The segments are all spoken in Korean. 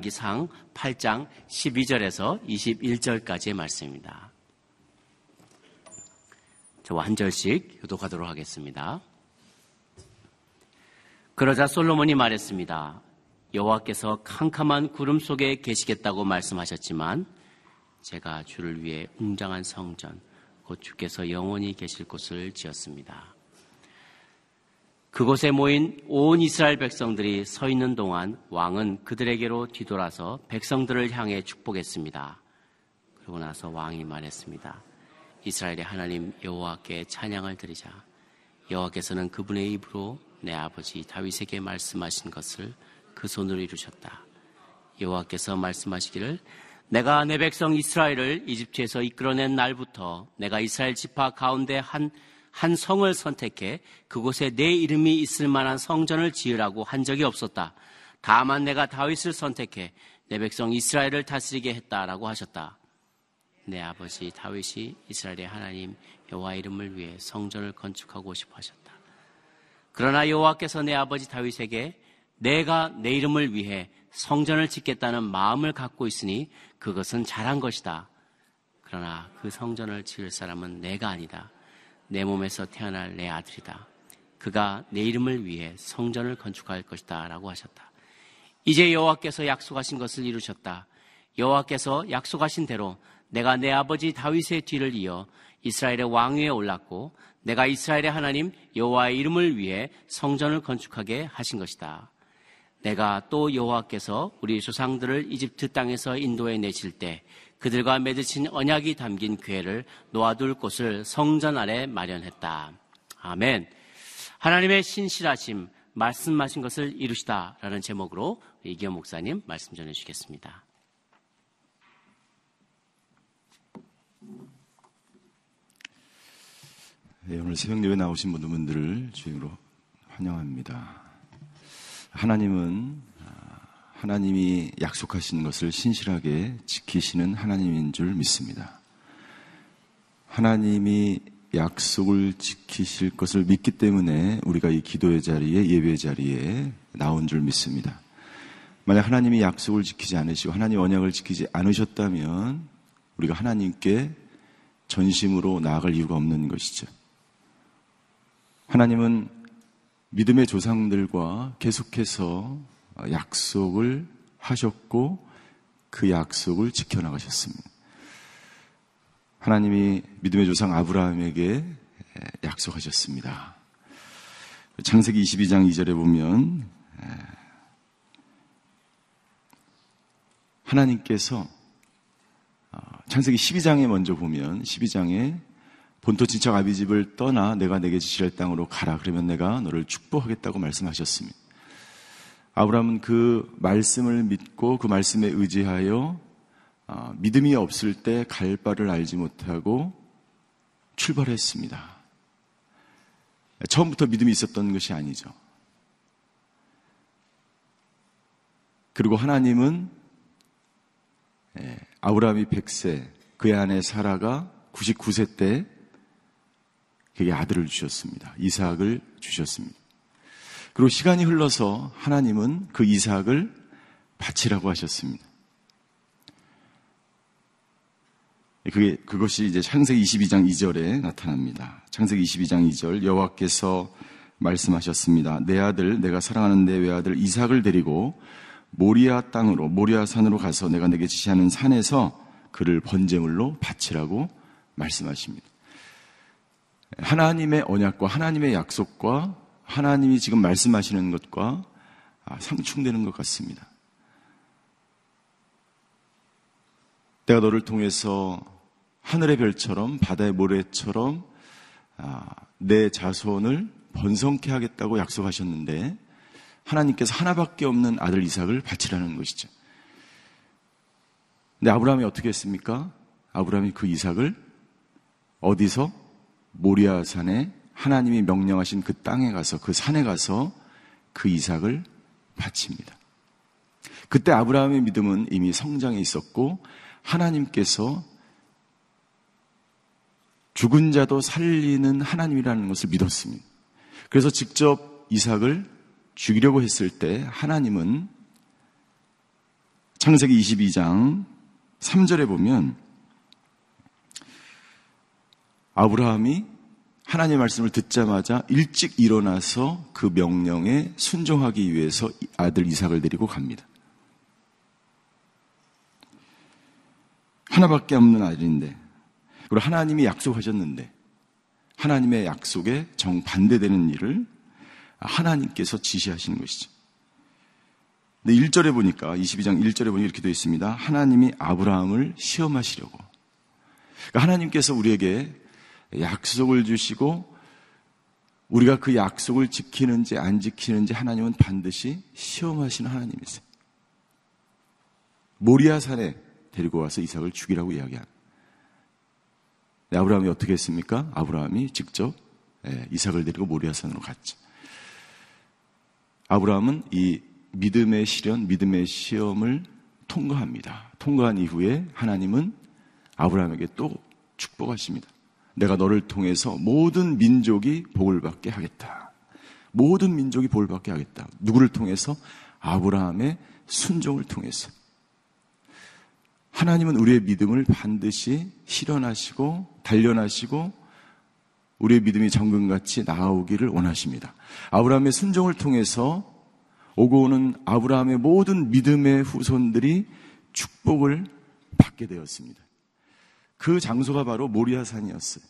열왕기상 8장 12절에서 21절까지의 말씀입니다. 저와 한 절씩 교독하도록 하겠습니다. 그러자 솔로몬이 말했습니다. 여호와께서 캄캄한 구름 속에 계시겠다고 말씀하셨지만 제가 주를 위해 웅장한 성전, 곧 주께서 영원히 계실 곳을 지었습니다. 그곳에 모인 온 이스라엘 백성들이 서 있는 동안 왕은 그들에게로 뒤돌아서 백성들을 향해 축복했습니다. 그러고 나서 왕이 말했습니다. 이스라엘의 하나님 여호와께 찬양을 드리자. 여호와께서는 그분의 입으로 내 아버지 다윗에게 말씀하신 것을 그 손으로 이루셨다. 여호와께서 말씀하시기를 내가 내 백성 이스라엘을 이집트에서 이끌어낸 날부터 내가 이스라엘 지파 가운데 한 한 성을 선택해 그곳에 내 이름이 있을 만한 성전을 지으라고 한 적이 없었다. 다만 내가 다윗을 선택해 내 백성 이스라엘을 다스리게 했다라고 하셨다. 내 아버지 다윗이 이스라엘의 하나님 여호와 이름을 위해 성전을 건축하고 싶어 하셨다. 그러나 여호와께서 내 아버지 다윗에게 내가 내 이름을 위해 성전을 짓겠다는 마음을 갖고 있으니 그것은 잘한 것이다. 그러나 그 성전을 지을 사람은 내가 아니다. 내 몸에서 태어날 내 아들이다. 그가 내 이름을 위해 성전을 건축할 것이다. 라고 하셨다. 이제 여호와께서 약속하신 것을 이루셨다. 여호와께서 약속하신 대로 내가 내 아버지 다윗의 뒤를 이어 이스라엘의 왕위에 올랐고 내가 이스라엘의 하나님 여호와의 이름을 위해 성전을 건축하게 하신 것이다. 내가 또 여호와께서 우리 조상들을 이집트 땅에서 인도해 내실 때 그들과 맺으신 언약이 담긴 괴를 놓아둘 곳을 성전 아래 마련했다. 아멘. 하나님의 신실하심, 말씀하신 것을 이루시다라는 제목으로 이기현 목사님 말씀 전해 주시겠습니다. 네, 오늘 새벽 예배 나오신 모든 분들을 주임으로 환영합니다. 하나님은 하나님이 약속하신 것을 신실하게 지키시는 하나님인 줄 믿습니다. 하나님이 약속을 지키실 것을 믿기 때문에 우리가 이 기도의 자리에 예배 자리에 나온 줄 믿습니다. 만약 하나님이 약속을 지키지 않으시고 하나님 언약을 지키지 않으셨다면 우리가 하나님께 전심으로 나아갈 이유가 없는 것이죠. 하나님은 믿음의 조상들과 계속해서 약속을 하셨고 그 약속을 지켜나가셨습니다. 하나님이 믿음의 조상 아브라함에게 약속하셨습니다. 창세기 22장 2절에 보면 하나님께서 어, 창세기 12장에 먼저 보면 12장에 본토 친척 아비집을 떠나 내가 내게 지시할 땅으로 가라. 그러면 내가 너를 축복하겠다고 말씀하셨습니다. 아브라함은 그 말씀을 믿고 그 말씀에 의지하여 아, 믿음이 없을 때 갈 바를 알지 못하고 출발했습니다. 처음부터 믿음이 있었던 것이 아니죠. 그리고 하나님은 예, 아브라함이 100세, 그의 아내 사라가 99세 때 그에게 아들을 주셨습니다. 이삭을 주셨습니다. 그리고 시간이 흘러서 하나님은 그 이삭을 바치라고 하셨습니다. 그게, 그것이 이제 창세기 22장 2절에 나타납니다. 창세기 22장 2절 여호와께서 말씀하셨습니다. 내 아들 내가 사랑하는 내 외아들 이삭을 데리고 모리아 땅으로 모리아 산으로 가서 내가 내게 지시하는 산에서 그를 번제물로 바치라고 말씀하십니다. 하나님의 언약과 하나님의 약속과 하나님이 지금 말씀하시는 것과 아, 상충되는 것 같습니다. 내가 너를 통해서 하늘의 별처럼 바다의 모래처럼 아, 내 자손을 번성케 하겠다고 약속하셨는데 하나님께서 하나밖에 없는 아들 이삭을 바치라는 것이죠. 근데 아브라함이 어떻게 했습니까? 아브라함이 그 이삭을 어디서 모리아 산에 하나님이 명령하신 그 땅에 가서 그 산에 가서 그 이삭을 바칩니다. 그때 아브라함의 믿음은 이미 성장해 있었고 하나님께서 죽은 자도 살리는 하나님이라는 것을 믿었습니다. 그래서 직접 이삭을 죽이려고 했을 때 하나님은 창세기 22장 3절에 보면 아브라함이 하나님의 말씀을 듣자마자 일찍 일어나서 그 명령에 순종하기 위해서 아들 이삭을 데리고 갑니다. 하나밖에 없는 아들인데, 그리고 하나님이 약속하셨는데, 하나님의 약속에 정반대되는 일을 하나님께서 지시하시는 것이죠. 근데 1절에 보니까, 22장 1절에 보니 이렇게 되어 있습니다. 하나님이 아브라함을 시험하시려고. 그러니까 하나님께서 우리에게 약속을 주시고, 우리가 그 약속을 지키는지 안 지키는지 하나님은 반드시 시험하시는 하나님이세요. 모리아산에 데리고 와서 이삭을 죽이라고 이야기합니다. 네, 아브라함이 어떻게 했습니까? 아브라함이 직접 예, 이삭을 데리고 모리아산으로 갔죠. 아브라함은 이 믿음의 시련, 믿음의 시험을 통과합니다. 통과한 이후에 하나님은 아브라함에게 또 축복하십니다. 내가 너를 통해서 모든 민족이 복을 받게 하겠다. 모든 민족이 복을 받게 하겠다. 누구를 통해서? 아브라함의 순종을 통해서. 하나님은 우리의 믿음을 반드시 실현하시고 단련하시고 우리의 믿음이 정금같이 나아오기를 원하십니다. 아브라함의 순종을 통해서 오고 오는 아브라함의 모든 믿음의 후손들이 축복을 받게 되었습니다. 그 장소가 바로 모리아산이었어요.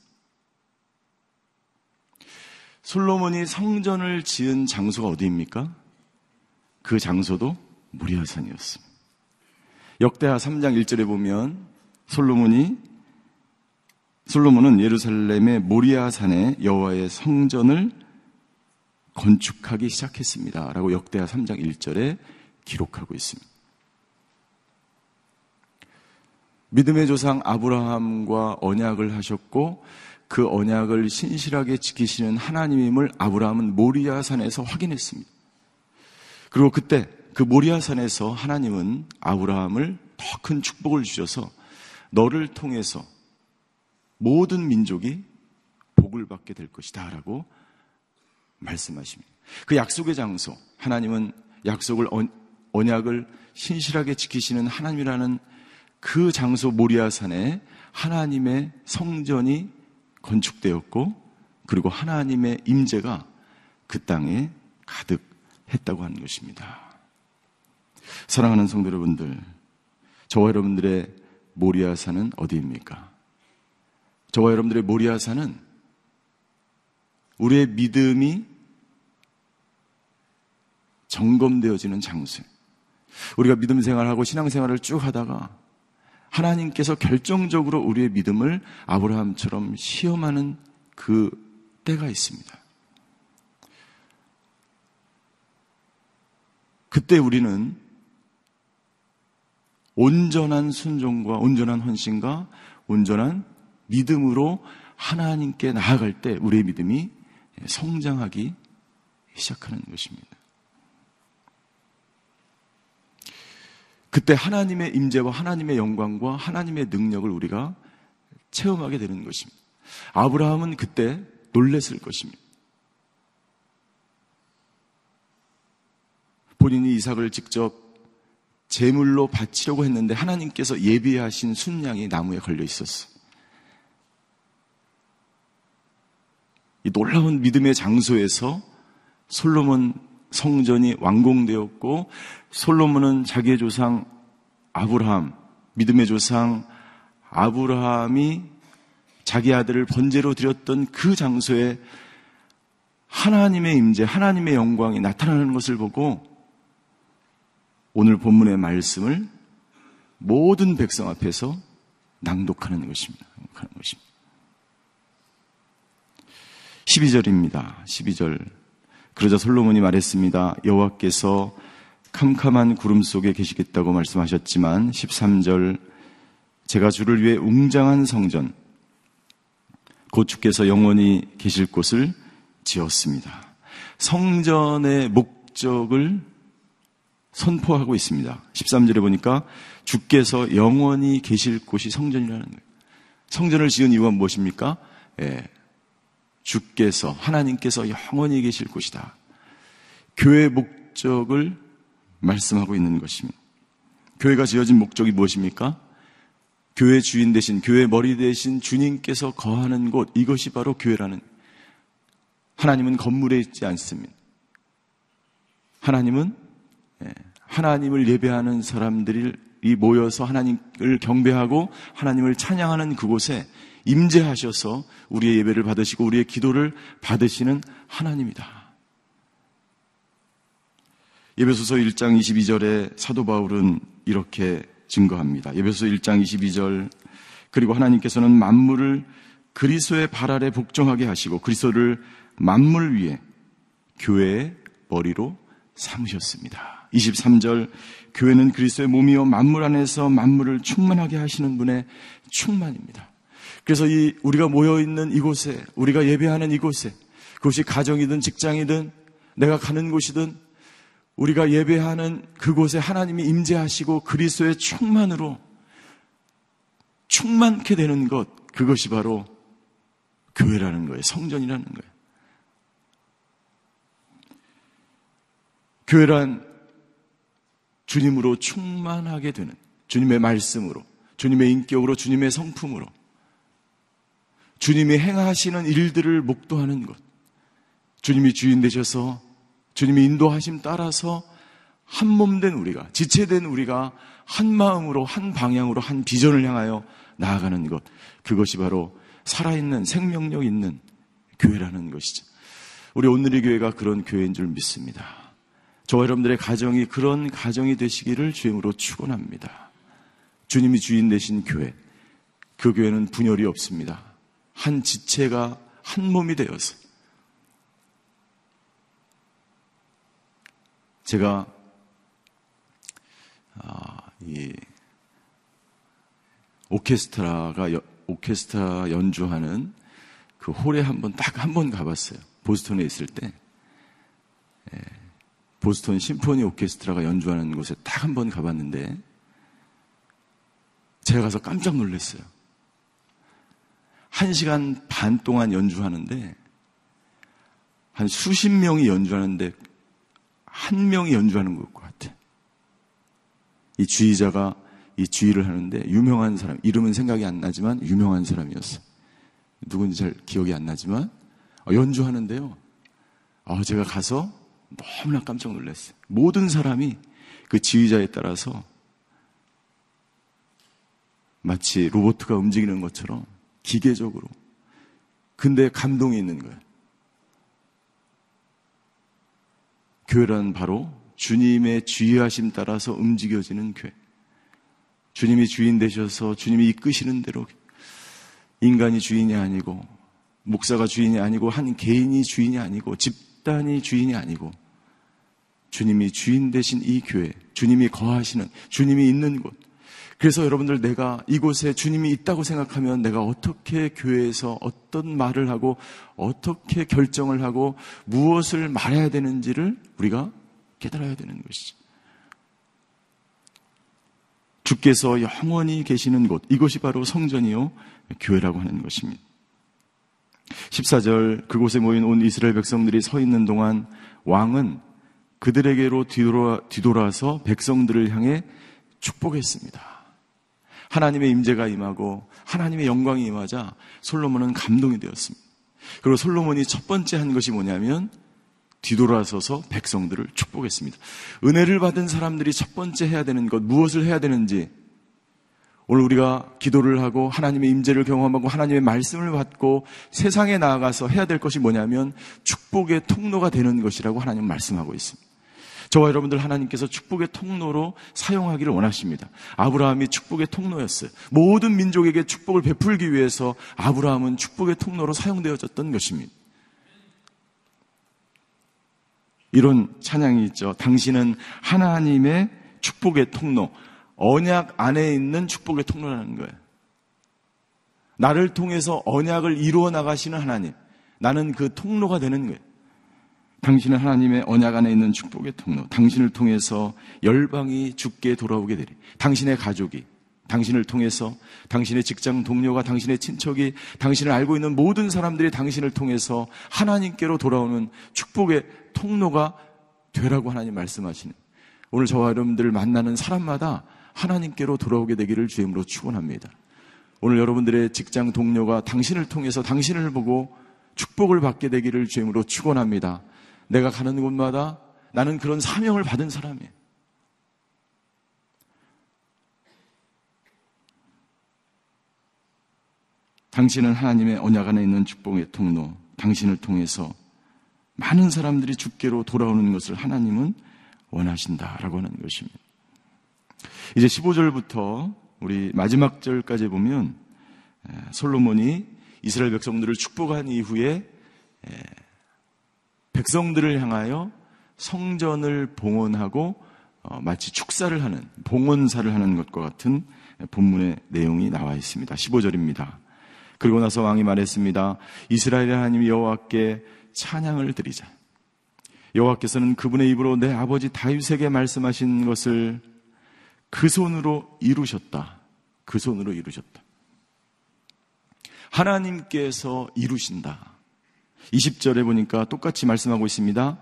솔로몬이 성전을 지은 장소가 어디입니까? 그 장소도 모리아산이었습니다. 역대하 3장 1절에 보면 솔로몬이 솔로몬은 예루살렘의 모리아산에 여호와의 성전을 건축하기 시작했습니다. 라고 역대하 3장 1절에 기록하고 있습니다. 믿음의 조상 아브라함과 언약을 하셨고 그 언약을 신실하게 지키시는 하나님임을 아브라함은 모리아산에서 확인했습니다. 그리고 그때 그 모리아산에서 하나님은 아브라함을 더 큰 축복을 주셔서 너를 통해서 모든 민족이 복을 받게 될 것이다 라고 말씀하십니다. 그 약속의 장소, 하나님은 약속을, 언약을 신실하게 지키시는 하나님이라는 그 장소 모리아산에 하나님의 성전이 건축되었고, 그리고 하나님의 임재가 그 땅에 가득했다고 하는 것입니다. 사랑하는 성도 여러분들, 저와 여러분들의 모리아산은 어디입니까? 저와 여러분들의 모리아산은 우리의 믿음이 점검되어지는 장소. 우리가 믿음 생활하고 신앙 생활을 쭉 하다가 하나님께서 결정적으로 우리의 믿음을 아브라함처럼 시험하는 그 때가 있습니다. 그때 우리는 온전한 순종과 온전한 헌신과 온전한 믿음으로 하나님께 나아갈 때 우리의 믿음이 성장하기 시작하는 것입니다. 그때 하나님의 임재와 하나님의 영광과 하나님의 능력을 우리가 체험하게 되는 것입니다. 아브라함은 그때 놀랬을 것입니다. 본인이 이삭을 직접 제물로 바치려고 했는데 하나님께서 예비하신 순양이 나무에 걸려 있었어. 이 놀라운 믿음의 장소에서 솔로몬 성전이 완공되었고 솔로몬은 자기의 조상 아브라함, 믿음의 조상 아브라함이 자기 아들을 번제로 드렸던 그 장소에 하나님의 임재, 하나님의 영광이 나타나는 것을 보고 오늘 본문의 말씀을 모든 백성 앞에서 낭독하는 것입니다. 하는 것입니다. 12절입니다. 12절. 그러자 솔로몬이 말했습니다. 여호와께서 캄캄한 구름 속에 계시겠다고 말씀하셨지만 13절 제가 주를 위해 웅장한 성전 곧 주께서 영원히 계실 곳을 지었습니다. 성전의 목적을 선포하고 있습니다. 13절에 보니까 주께서 영원히 계실 곳이 성전이라는 거예요. 성전을 지은 이유가 무엇입니까? 예, 주께서 하나님께서 영원히 계실 곳이다. 교회 목적을 말씀하고 있는 것입니다. 교회가 지어진 목적이 무엇입니까? 교회 주인 대신 교회 머리 대신 주님께서 거하는 곳 이것이 바로 교회라는 하나님은 건물에 있지 않습니다. 하나님은 예, 하나님을 예배하는 사람들이 모여서 하나님을 경배하고 하나님을 찬양하는 그곳에 임재하셔서 우리의 예배를 받으시고 우리의 기도를 받으시는 하나님이다. 예배소서 1장 22절에 사도 바울은 이렇게 증거합니다. 예배소 1장 22절 그리고 하나님께서는 만물을 그리스도의 발 아래 복종하게 하시고 그리스도를 만물 위에 교회의 머리로 삼으셨습니다. 23절 교회는 그리스도의 몸이요 만물 안에서 만물을 충만하게 하시는 분의 충만입니다. 그래서 이 우리가 모여 있는 이곳에 우리가 예배하는 이곳에 그것이 가정이든 직장이든 내가 가는 곳이든 우리가 예배하는 그곳에 하나님이 임재하시고 그리스도의 충만으로 충만케 되는 것 그것이 바로 교회라는 거예요. 성전이라는 거예요. 교회란 주님으로 충만하게 되는 주님의 말씀으로 주님의 인격으로 주님의 성품으로 주님이 행하시는 일들을 목도하는 것 주님이 주인 되셔서 주님이 인도하심 따라서 한 몸된 우리가, 지체된 우리가 한 마음으로, 한 방향으로, 한 비전을 향하여 나아가는 것. 그것이 바로 살아있는 생명력 있는 교회라는 것이죠. 우리 오늘의 교회가 그런 교회인 줄 믿습니다. 저와 여러분들의 가정이 그런 가정이 되시기를 주임으로 축원합니다. 주님이 주인 되신 교회. 그 교회는 분열이 없습니다. 한 지체가 한 몸이 되어서 제가 아, 이 오케스트라가 오케스트라 연주하는 그 홀에 한번 딱 한 번 가봤어요. 보스턴에 있을 때 예, 보스턴 심포니 오케스트라가 연주하는 곳에 딱 한 번 가봤는데 제가 가서 깜짝 놀랐어요. 한 시간 반 동안 연주하는데 한 수십 명이 연주하는데 한 명이 연주하는 것 같아. 이 주의자가 이 주의를 하는데 유명한 사람, 이름은 생각이 안 나지만 유명한 사람이었어. 누군지 잘 기억이 안 나지만 어, 연주하는데요. 어, 제가 가서 너무나 깜짝 놀랐어요. 모든 사람이 그 지휘자에 따라서 마치 로봇가 움직이는 것처럼 기계적으로. 근데 감동이 있는 거예요. 교회란 바로 주님의 주의하심 따라서 움직여지는 교회. 주님이 주인 되셔서 주님이 이끄시는 대로 인간이 주인이 아니고 목사가 주인이 아니고 한 개인이 주인이 아니고 집단이 주인이 아니고 주님이 주인 되신 이 교회, 주님이 거하시는 주님이 있는 곳, 그래서 여러분들 내가 이곳에 주님이 있다고 생각하면 내가 어떻게 교회에서 어떤 말을 하고 어떻게 결정을 하고 무엇을 말해야 되는지를 우리가 깨달아야 되는 것이죠. 주께서 영원히 계시는 곳, 이곳이 바로 성전이요, 교회라고 하는 것입니다. 14절, 그곳에 모인 온 이스라엘 백성들이 서 있는 동안 왕은 그들에게로 뒤돌아, 뒤돌아서 백성들을 향해 축복했습니다. 하나님의 임재가 임하고 하나님의 영광이 임하자 솔로몬은 감동이 되었습니다. 그리고 솔로몬이 첫 번째 한 것이 뭐냐면 뒤돌아서서 백성들을 축복했습니다. 은혜를 받은 사람들이 첫 번째 해야 되는 것 무엇을 해야 되는지 오늘 우리가 기도를 하고 하나님의 임재를 경험하고 하나님의 말씀을 받고 세상에 나아가서 해야 될 것이 뭐냐면 축복의 통로가 되는 것이라고 하나님 말씀하고 있습니다. 저와 여러분들 하나님께서 축복의 통로로 사용하기를 원하십니다. 아브라함이 축복의 통로였어요. 모든 민족에게 축복을 베풀기 위해서 아브라함은 축복의 통로로 사용되어졌던 것입니다. 이런 찬양이 있죠. 당신은 하나님의 축복의 통로, 언약 안에 있는 축복의 통로라는 거예요. 나를 통해서 언약을 이루어 나가시는 하나님. 나는 그 통로가 되는 거예요. 당신은 하나님의 언약 안에 있는 축복의 통로. 당신을 통해서 열방이 죽게 돌아오게 되리. 당신의 가족이 당신을 통해서 당신의 직장 동료가 당신의 친척이 당신을 알고 있는 모든 사람들이 당신을 통해서 하나님께로 돌아오는 축복의 통로가 되라고 하나님 말씀하시는 오늘 저와 여러분들을 만나는 사람마다 하나님께로 돌아오게 되기를 주임으로 축원합니다. 오늘 여러분들의 직장 동료가 당신을 통해서 당신을 보고 축복을 받게 되기를 주임으로 축원합니다. 내가 가는 곳마다 나는 그런 사명을 받은 사람이에요. 당신은 하나님의 언약 안에 있는 축복의 통로, 당신을 통해서 많은 사람들이 죽게로 돌아오는 것을 하나님은 원하신다라고 하는 것입니다. 이제 15절부터 우리 마지막 절까지 보면 솔로몬이 이스라엘 백성들을 축복한 이후에 백성들을 향하여 성전을 봉헌하고 어, 마치 축사를 하는 봉헌사를 하는 것과 같은 본문의 내용이 나와 있습니다. 15절입니다. 그리고 나서 왕이 말했습니다. 이스라엘의 하나님 여호와께 찬양을 드리자. 여호와께서는 그분의 입으로 내 아버지 다윗에게 말씀하신 것을 그 손으로 이루셨다. 그 손으로 이루셨다. 하나님께서 이루신다. 20절에 보니까 똑같이 말씀하고 있습니다.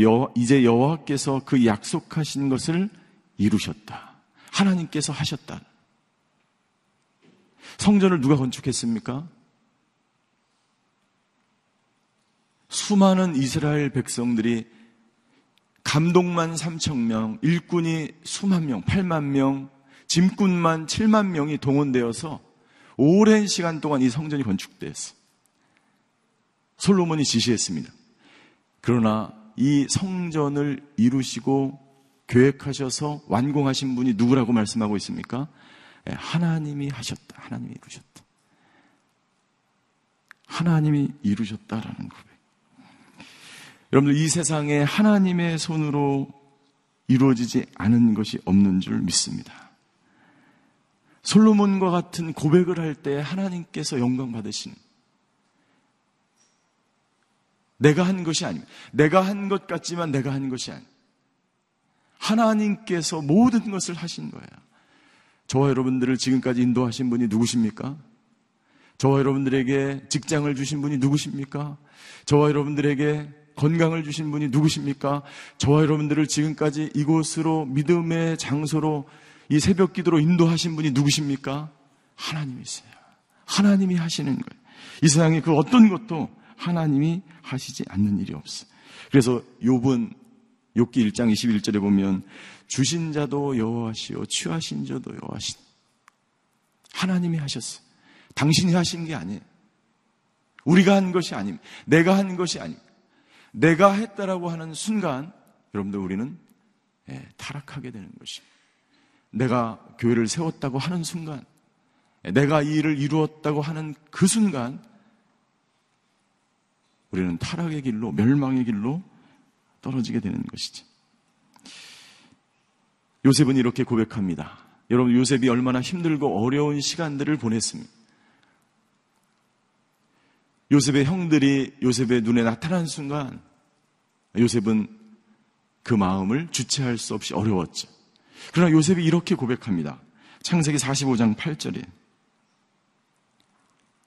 여, 이제 여호와께서 그 약속하신 것을 이루셨다. 하나님께서 하셨다. 성전을 누가 건축했습니까? 수많은 이스라엘 백성들이 감독만 3천 명, 일꾼이 수만 명, 8만 명, 짐꾼만 7만 명이 동원되어서 오랜 시간 동안 이 성전이 건축되었어. 솔로몬이 지시했습니다. 그러나 이 성전을 이루시고 계획하셔서 완공하신 분이 누구라고 말씀하고 있습니까? 예, 하나님이 하셨다. 하나님이 이루셨다. 하나님이 이루셨다라는 고백. 여러분들 이 세상에 하나님의 손으로 이루어지지 않은 것이 없는 줄 믿습니다. 솔로몬과 같은 고백을 할 때 하나님께서 영광 받으시는 내가 한 것이 아닙니다. 내가 한 것 같지만 내가 한 것이 아닙니다. 하나님께서 모든 것을 하신 거예요. 저와 여러분들을 지금까지 인도하신 분이 누구십니까? 저와 여러분들에게 직장을 주신 분이 누구십니까? 저와 여러분들에게 건강을 주신 분이 누구십니까? 저와 여러분들을 지금까지 이곳으로 믿음의 장소로 이 새벽 기도로 인도하신 분이 누구십니까? 하나님이세요. 하나님이 하시는 거예요. 이 세상에 그 어떤 것도 하나님이 하시지 않는 일이 없어. 그래서 욥은 욥기 1장 21절에 보면 주신 자도 여호와시오 취하신 자도 여호와시. 하나님이 하셨어. 당신이 하신 게 아니에요. 우리가 한 것이 아닙니다. 내가 한 것이 아닙니다. 내가 했다라고 하는 순간 여러분들 우리는 예, 타락하게 되는 것입니다. 내가 교회를 세웠다고 하는 순간 예, 내가 이 일을 이루었다고 하는 그 순간 우리는 타락의 길로 멸망의 길로 떨어지게 되는 것이지. 요셉은 이렇게 고백합니다. 여러분 요셉이 얼마나 힘들고 어려운 시간들을 보냈습니다. 요셉의 형들이 요셉의 눈에 나타난 순간 요셉은 그 마음을 주체할 수 없이 어려웠죠. 그러나 요셉이 이렇게 고백합니다. 창세기 45장 8절에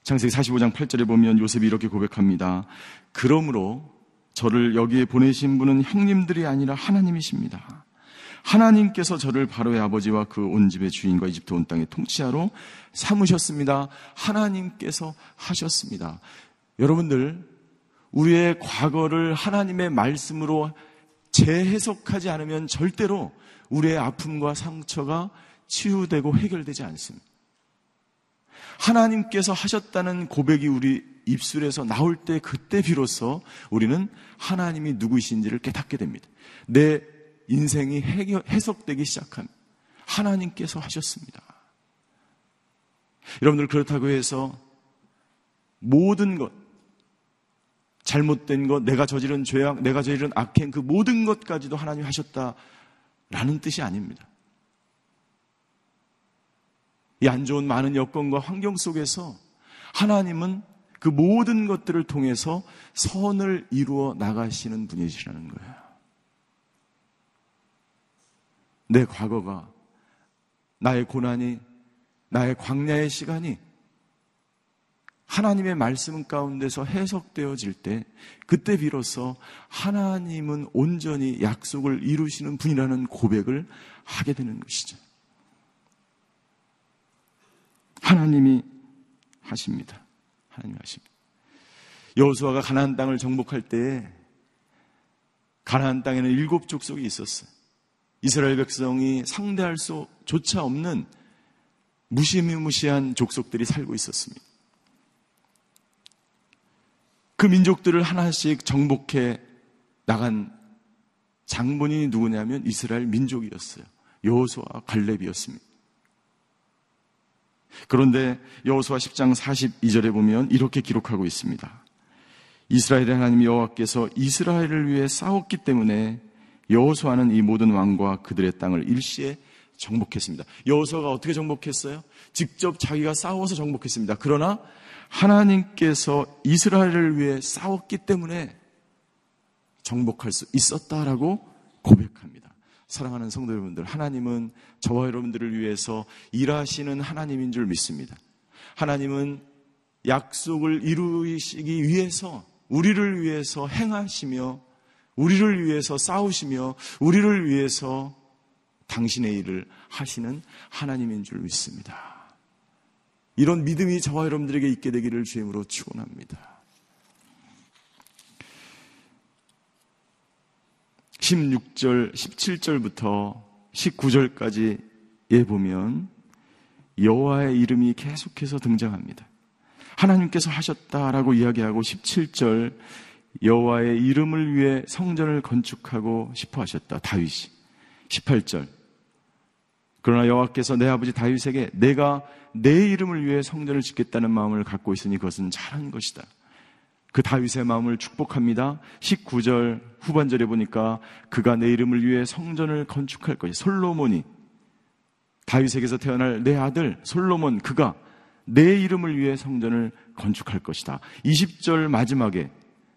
창세기 45장 8절에 보면 요셉이 이렇게 고백합니다. 그러므로 저를 여기에 보내신 분은 형님들이 아니라 하나님이십니다. 하나님께서 저를 바로의 아버지와 그 온 집의 주인과 이집트 온 땅의 통치하러 삼으셨습니다. 하나님께서 하셨습니다. 여러분들, 우리의 과거를 하나님의 말씀으로 재해석하지 않으면 절대로 우리의 아픔과 상처가 치유되고 해결되지 않습니다. 하나님께서 하셨다는 고백이 우리 입술에서 나올 때 그때 비로소 우리는 하나님이 누구이신지를 깨닫게 됩니다. 내 인생이 해석되기 시작합니다. 하나님께서 하셨습니다. 여러분들 그렇다고 해서 모든 것, 잘못된 것, 내가 저지른 죄악, 내가 저지른 악행 그 모든 것까지도 하나님 하셨다라는 뜻이 아닙니다. 이 안 좋은 많은 여건과 환경 속에서 하나님은 그 모든 것들을 통해서 선을 이루어 나가시는 분이시라는 거예요. 내 과거가, 나의 고난이, 나의 광야의 시간이 하나님의 말씀 가운데서 해석되어질 때 그때 비로소 하나님은 온전히 약속을 이루시는 분이라는 고백을 하게 되는 것이죠. 하나님이 하십니다. 하나님이 하십니다. 여호수아가 가나안 땅을 정복할 때 가나안 땅에는 일곱 족속이 있었어요. 이스라엘 백성이 상대할 수조차 없는 무시무시한 족속들이 살고 있었습니다. 그 민족들을 하나씩 정복해 나간 장본인이 누구냐면 이스라엘 민족이었어요. 여호수아 갈렙이었습니다. 그런데 여호수아 10장 42절에 보면 이렇게 기록하고 있습니다. 이스라엘의 하나님 여호와께서 이스라엘을 위해 싸웠기 때문에 여호수아는 이 모든 왕과 그들의 땅을 일시에 정복했습니다. 여호수아가 어떻게 정복했어요? 직접 자기가 싸워서 정복했습니다. 그러나 하나님께서 이스라엘을 위해 싸웠기 때문에 정복할 수 있었다라고 고백합니다. 사랑하는 성도 여러분들, 하나님은 저와 여러분들을 위해서 일하시는 하나님인 줄 믿습니다. 하나님은 약속을 이루시기 위해서 우리를 위해서 행하시며 우리를 위해서 싸우시며 우리를 위해서 당신의 일을 하시는 하나님인 줄 믿습니다. 이런 믿음이 저와 여러분들에게 있게 되기를 주임으로 축원합니다. 16절, 17절부터 19절까지 예 보면 여호와의 이름이 계속해서 등장합니다. 하나님께서 하셨다라고 이야기하고 17절 여호와의 이름을 위해 성전을 건축하고 싶어 하셨다. 다윗이. 18절 그러나 여호와께서 내 아버지 다윗에게 내가 내 이름을 위해 성전을 짓겠다는 마음을 갖고 있으니 그것은 잘한 것이다. 그 다윗의 마음을 축복합니다. 19절 후반절에 보니까 그가 내 이름을 위해 성전을 건축할 것이 솔로몬이 다윗에게서 태어날 내 아들 솔로몬 그가 내 이름을 위해 성전을 건축할 것이다. 20절 마지막에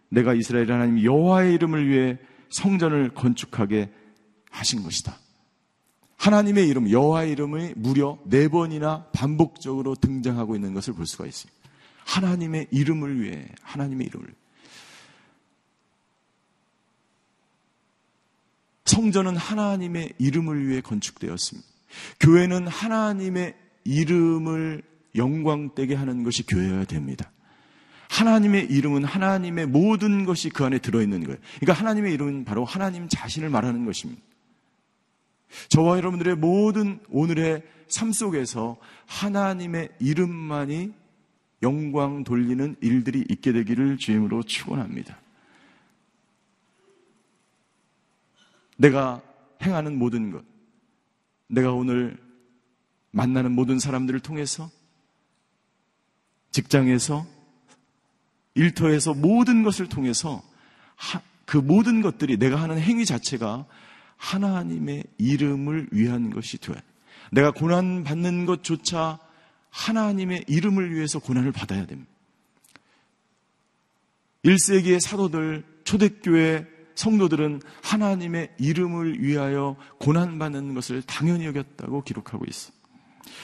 내가 이스라엘 하나님 여호와의 이름을 위해 성전을 건축하게 하신 것이다. 하나님의 이름, 여호와의 이름이 무려 네 번이나 반복적으로 등장하고 있는 것을 볼 수가 있습니다. 하나님의 이름을 위해, 하나님의 이름을. 성전은 하나님의 이름을 위해 건축되었습니다. 교회는 하나님의 이름을 영광되게 하는 것이 교회여야 됩니다. 하나님의 이름은 하나님의 모든 것이 그 안에 들어있는 거예요. 그러니까 하나님의 이름은 바로 하나님 자신을 말하는 것입니다. 저와 여러분들의 모든 오늘의 삶 속에서 하나님의 이름만이 영광 돌리는 일들이 있게 되기를 주임으로 축원합니다. 내가 행하는 모든 것, 내가 오늘 만나는 모든 사람들을 통해서 직장에서 일터에서 모든 것을 통해서 그 모든 것들이 내가 하는 행위 자체가 하나님의 이름을 위한 것이 되어야 내가 고난 받는 것조차 하나님의 이름을 위해서 고난을 받아야 됩니다. 1세기의 사도들, 초대교회 성도들은 하나님의 이름을 위하여 고난받는 것을 당연히 여겼다고 기록하고 있어.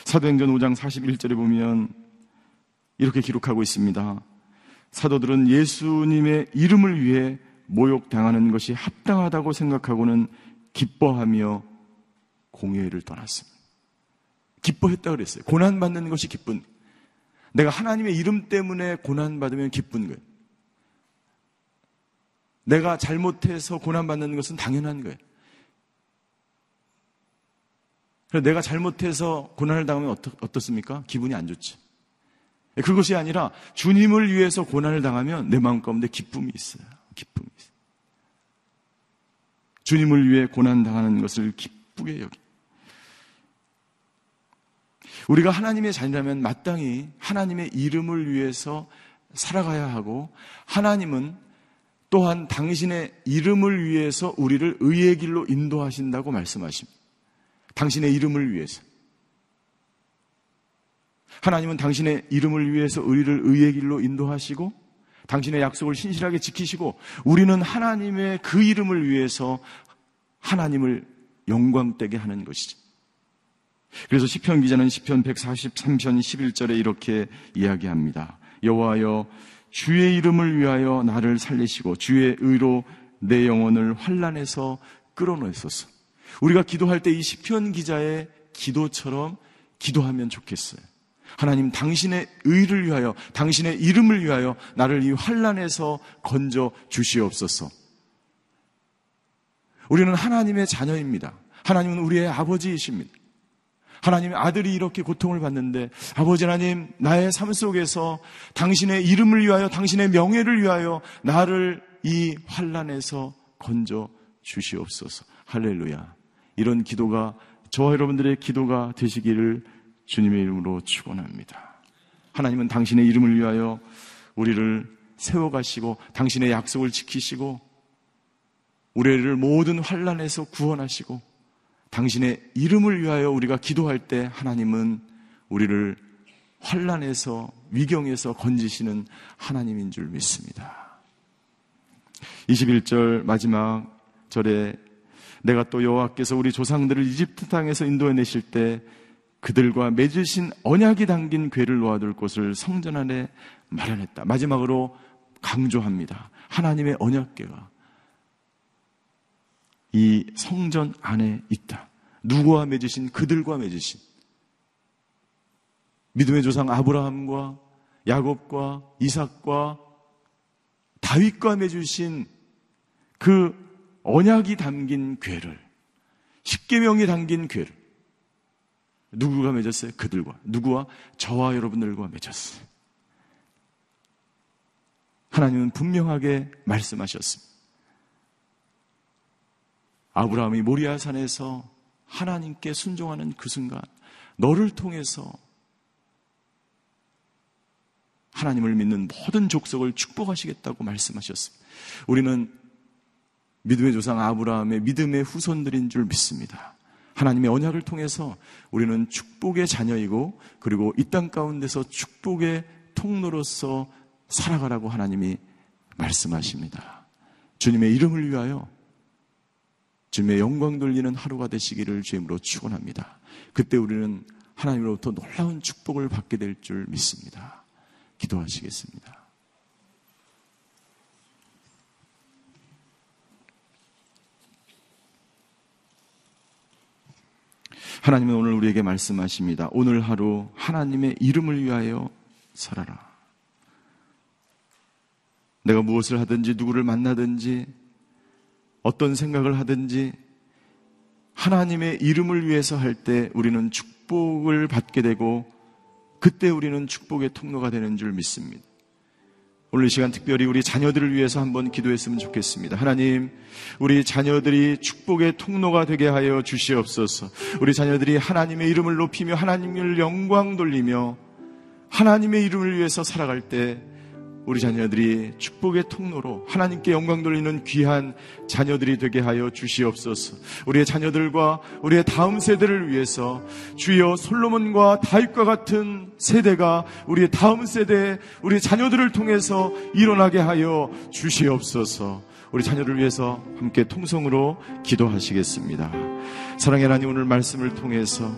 사도행전 5장 41절에 보면 이렇게 기록하고 있습니다. 사도들은 예수님의 이름을 위해 모욕당하는 것이 합당하다고 생각하고는 기뻐하며 공예를 떠났습니다. 기뻐했다 그랬어요. 고난받는 것이 기쁜. 내가 하나님의 이름 때문에 고난받으면 기쁜 거예요. 내가 잘못해서 고난받는 것은 당연한 거예요. 내가 잘못해서 고난을 당하면 어떻, 어떻습니까? 기분이 안 좋지. 그것이 아니라 주님을 위해서 고난을 당하면 내 마음 가운데 기쁨이 있어요. 기쁨이 있어요. 주님을 위해 고난 당하는 것을 기쁘게 여기. 우리가 하나님의 자녀라면 마땅히 하나님의 이름을 위해서 살아가야 하고 하나님은 또한 당신의 이름을 위해서 우리를 의의 길로 인도하신다고 말씀하십니다. 당신의 이름을 위해서. 하나님은 당신의 이름을 위해서 우리를 의의 길로 인도하시고 당신의 약속을 신실하게 지키시고 우리는 하나님의 그 이름을 위해서 하나님을 영광되게 하는 것이지. 그래서 시편 기자는 시편 143편 11절에 이렇게 이야기합니다. 여호와여 주의 이름을 위하여 나를 살리시고 주의 의로 내 영혼을 환란에서 끌어내소서. 우리가 기도할 때 이 시편 기자의 기도처럼 기도하면 좋겠어요. 하나님 당신의 의를 위하여 당신의 이름을 위하여 나를 이 환란에서 건져 주시옵소서. 우리는 하나님의 자녀입니다. 하나님은 우리의 아버지이십니다. 하나님의 아들이 이렇게 고통을 받는데 아버지 하나님 나의 삶 속에서 당신의 이름을 위하여 당신의 명예를 위하여 나를 이 환란에서 건져 주시옵소서. 할렐루야. 이런 기도가 저와 여러분들의 기도가 되시기를 주님의 이름으로 축원합니다. 하나님은 당신의 이름을 위하여 우리를 세워 가시고 당신의 약속을 지키시고 우리를 모든 환란에서 구원하시고 당신의 이름을 위하여 우리가 기도할 때 하나님은 우리를 환란에서 위경에서 건지시는 하나님인 줄 믿습니다. 21절 마지막 절에 내가 또 여호와께서 우리 조상들을 이집트 땅에서 인도해 내실 때 그들과 맺으신 언약이 담긴 괴를 놓아둘 곳을 성전 안에 마련했다. 마지막으로 강조합니다. 하나님의 언약궤가 이 성전 안에 있다. 누구와 맺으신 그들과 맺으신 믿음의 조상 아브라함과 야곱과 이삭과 다윗과 맺으신 그 언약이 담긴 괴를 십계명이 담긴 괴를 누구가 맺었어요? 그들과 누구와 저와 여러분들과 맺었어요. 하나님은 분명하게 말씀하셨습니다. 아브라함이 모리아 산에서 하나님께 순종하는 그 순간 너를 통해서 하나님을 믿는 모든 족속을 축복하시겠다고 말씀하셨습니다. 우리는 믿음의 조상 아브라함의 믿음의 후손들인 줄 믿습니다. 하나님의 언약을 통해서 우리는 축복의 자녀이고 그리고 이 땅 가운데서 축복의 통로로서 살아가라고 하나님이 말씀하십니다. 주님의 이름을 위하여 주님의 영광 돌리는 하루가 되시기를 주임으로 축원합니다. 그때 우리는 하나님으로부터 놀라운 축복을 받게 될 줄 믿습니다. 기도하시겠습니다. 하나님은 오늘 우리에게 말씀하십니다. 오늘 하루 하나님의 이름을 위하여 살아라. 내가 무엇을 하든지 누구를 만나든지 어떤 생각을 하든지 하나님의 이름을 위해서 할 때 우리는 축복을 받게 되고 그때 우리는 축복의 통로가 되는 줄 믿습니다. 오늘 이 시간 특별히 우리 자녀들을 위해서 한번 기도했으면 좋겠습니다. 하나님, 우리 자녀들이 축복의 통로가 되게 하여 주시옵소서. 우리 자녀들이 하나님의 이름을 높이며 하나님을 영광 돌리며 하나님의 이름을 위해서 살아갈 때 우리 자녀들이 축복의 통로로 하나님께 영광 돌리는 귀한 자녀들이 되게 하여 주시옵소서. 우리의 자녀들과 우리의 다음 세대를 위해서 주여 솔로몬과 다윗과 같은 세대가 우리의 다음 세대, 우리의 자녀들을 통해서 일어나게 하여 주시옵소서. 우리 자녀를 위해서 함께 통성으로 기도하시겠습니다. 사랑의 하나님 오늘 말씀을 통해서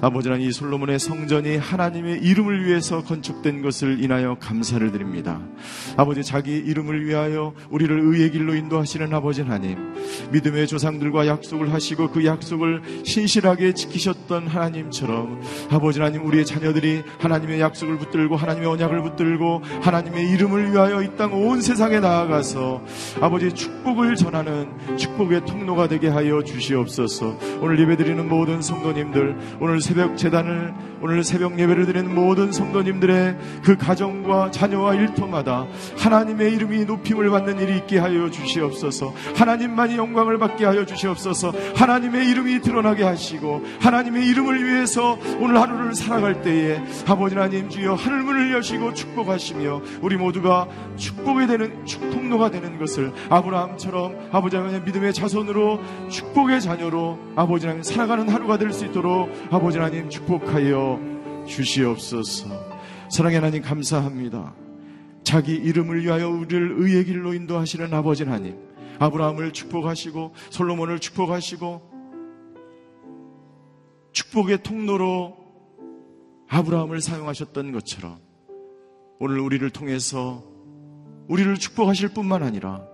아버지 하나님 이 솔로몬의 성전이 하나님의 이름을 위해서 건축된 것을 인하여 감사를 드립니다. 아버지 자기 이름을 위하여 우리를 의의 길로 인도하시는 아버지 하나님 믿음의 조상들과 약속을 하시고 그 약속을 신실하게 지키셨던 하나님처럼 아버지 하나님 우리의 자녀들이 하나님의 약속을 붙들고 하나님의 언약을 붙들고 하나님의 이름을 위하여 이 땅 온 세상에 나아가서 아버지 축복을 전하는 축복의 통로가 되게 하여 주시옵소서. 오늘 예배드리는 모든 성도님들, 오늘 새벽 재단을 오늘 새벽 예배를 드리는 모든 성도님들의 그 가정과 자녀와 일터마다 하나님의 이름이 높임을 받는 일이 있게 하여 주시옵소서. 하나님만이 영광을 받게 하여 주시옵소서. 하나님의 이름이 드러나게 하시고 하나님의 이름을 위해서 오늘 하루를 살아갈 때에 아버지 하나님 주여 하늘문을 여시고 축복하시며 우리 모두가 축복이 되는 축통로가 되는 것을 아브라함처럼 아버지 하나님 믿음의 자손으로 축복의 자녀로 아버지 하나님 살아가는 하루가 될 수 있도록 아버지 하나님 축복하여 주시옵소서. 사랑의 하나님 감사합니다. 자기 이름을 위하여 우리를 의의 길로 인도하시는 아버지 하나님. 아브라함을 축복하시고 솔로몬을 축복하시고 축복의 통로로 아브라함을 사용하셨던 것처럼 오늘 우리를 통해서 우리를 축복하실 뿐만 아니라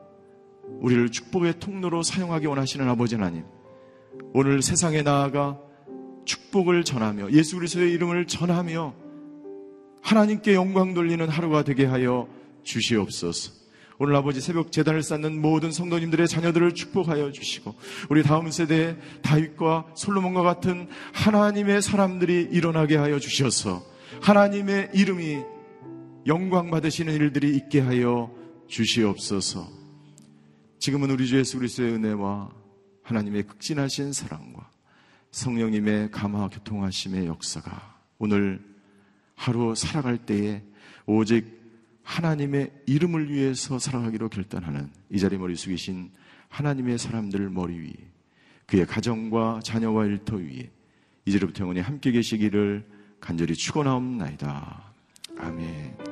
우리를 축복의 통로로 사용하기 원하시는 아버지 하나님. 오늘 세상에 나아가 축복을 전하며 예수 그리스도의 이름을 전하며 하나님께 영광 돌리는 하루가 되게 하여 주시옵소서. 오늘 아버지 새벽 재단을 쌓는 모든 성도님들의 자녀들을 축복하여 주시고 우리 다음 세대 다윗과 솔로몬과 같은 하나님의 사람들이 일어나게 하여 주셔서 하나님의 이름이 영광 받으시는 일들이 있게 하여 주시옵소서. 지금은 우리 주 예수 그리스도의 은혜와 하나님의 극진하신 사랑과 성령님의 감화 교통하심의 역사가 오늘 하루 살아갈 때에 오직 하나님의 이름을 위해서 살아가기로 결단하는 이 자리 머리 숙이신 하나님의 사람들 머리 위에 그의 가정과 자녀와 일터 위에 이제부터 영원히 함께 계시기를 간절히 축원하옵나이다. 아멘.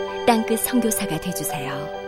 땅끝 성교사가 되주세요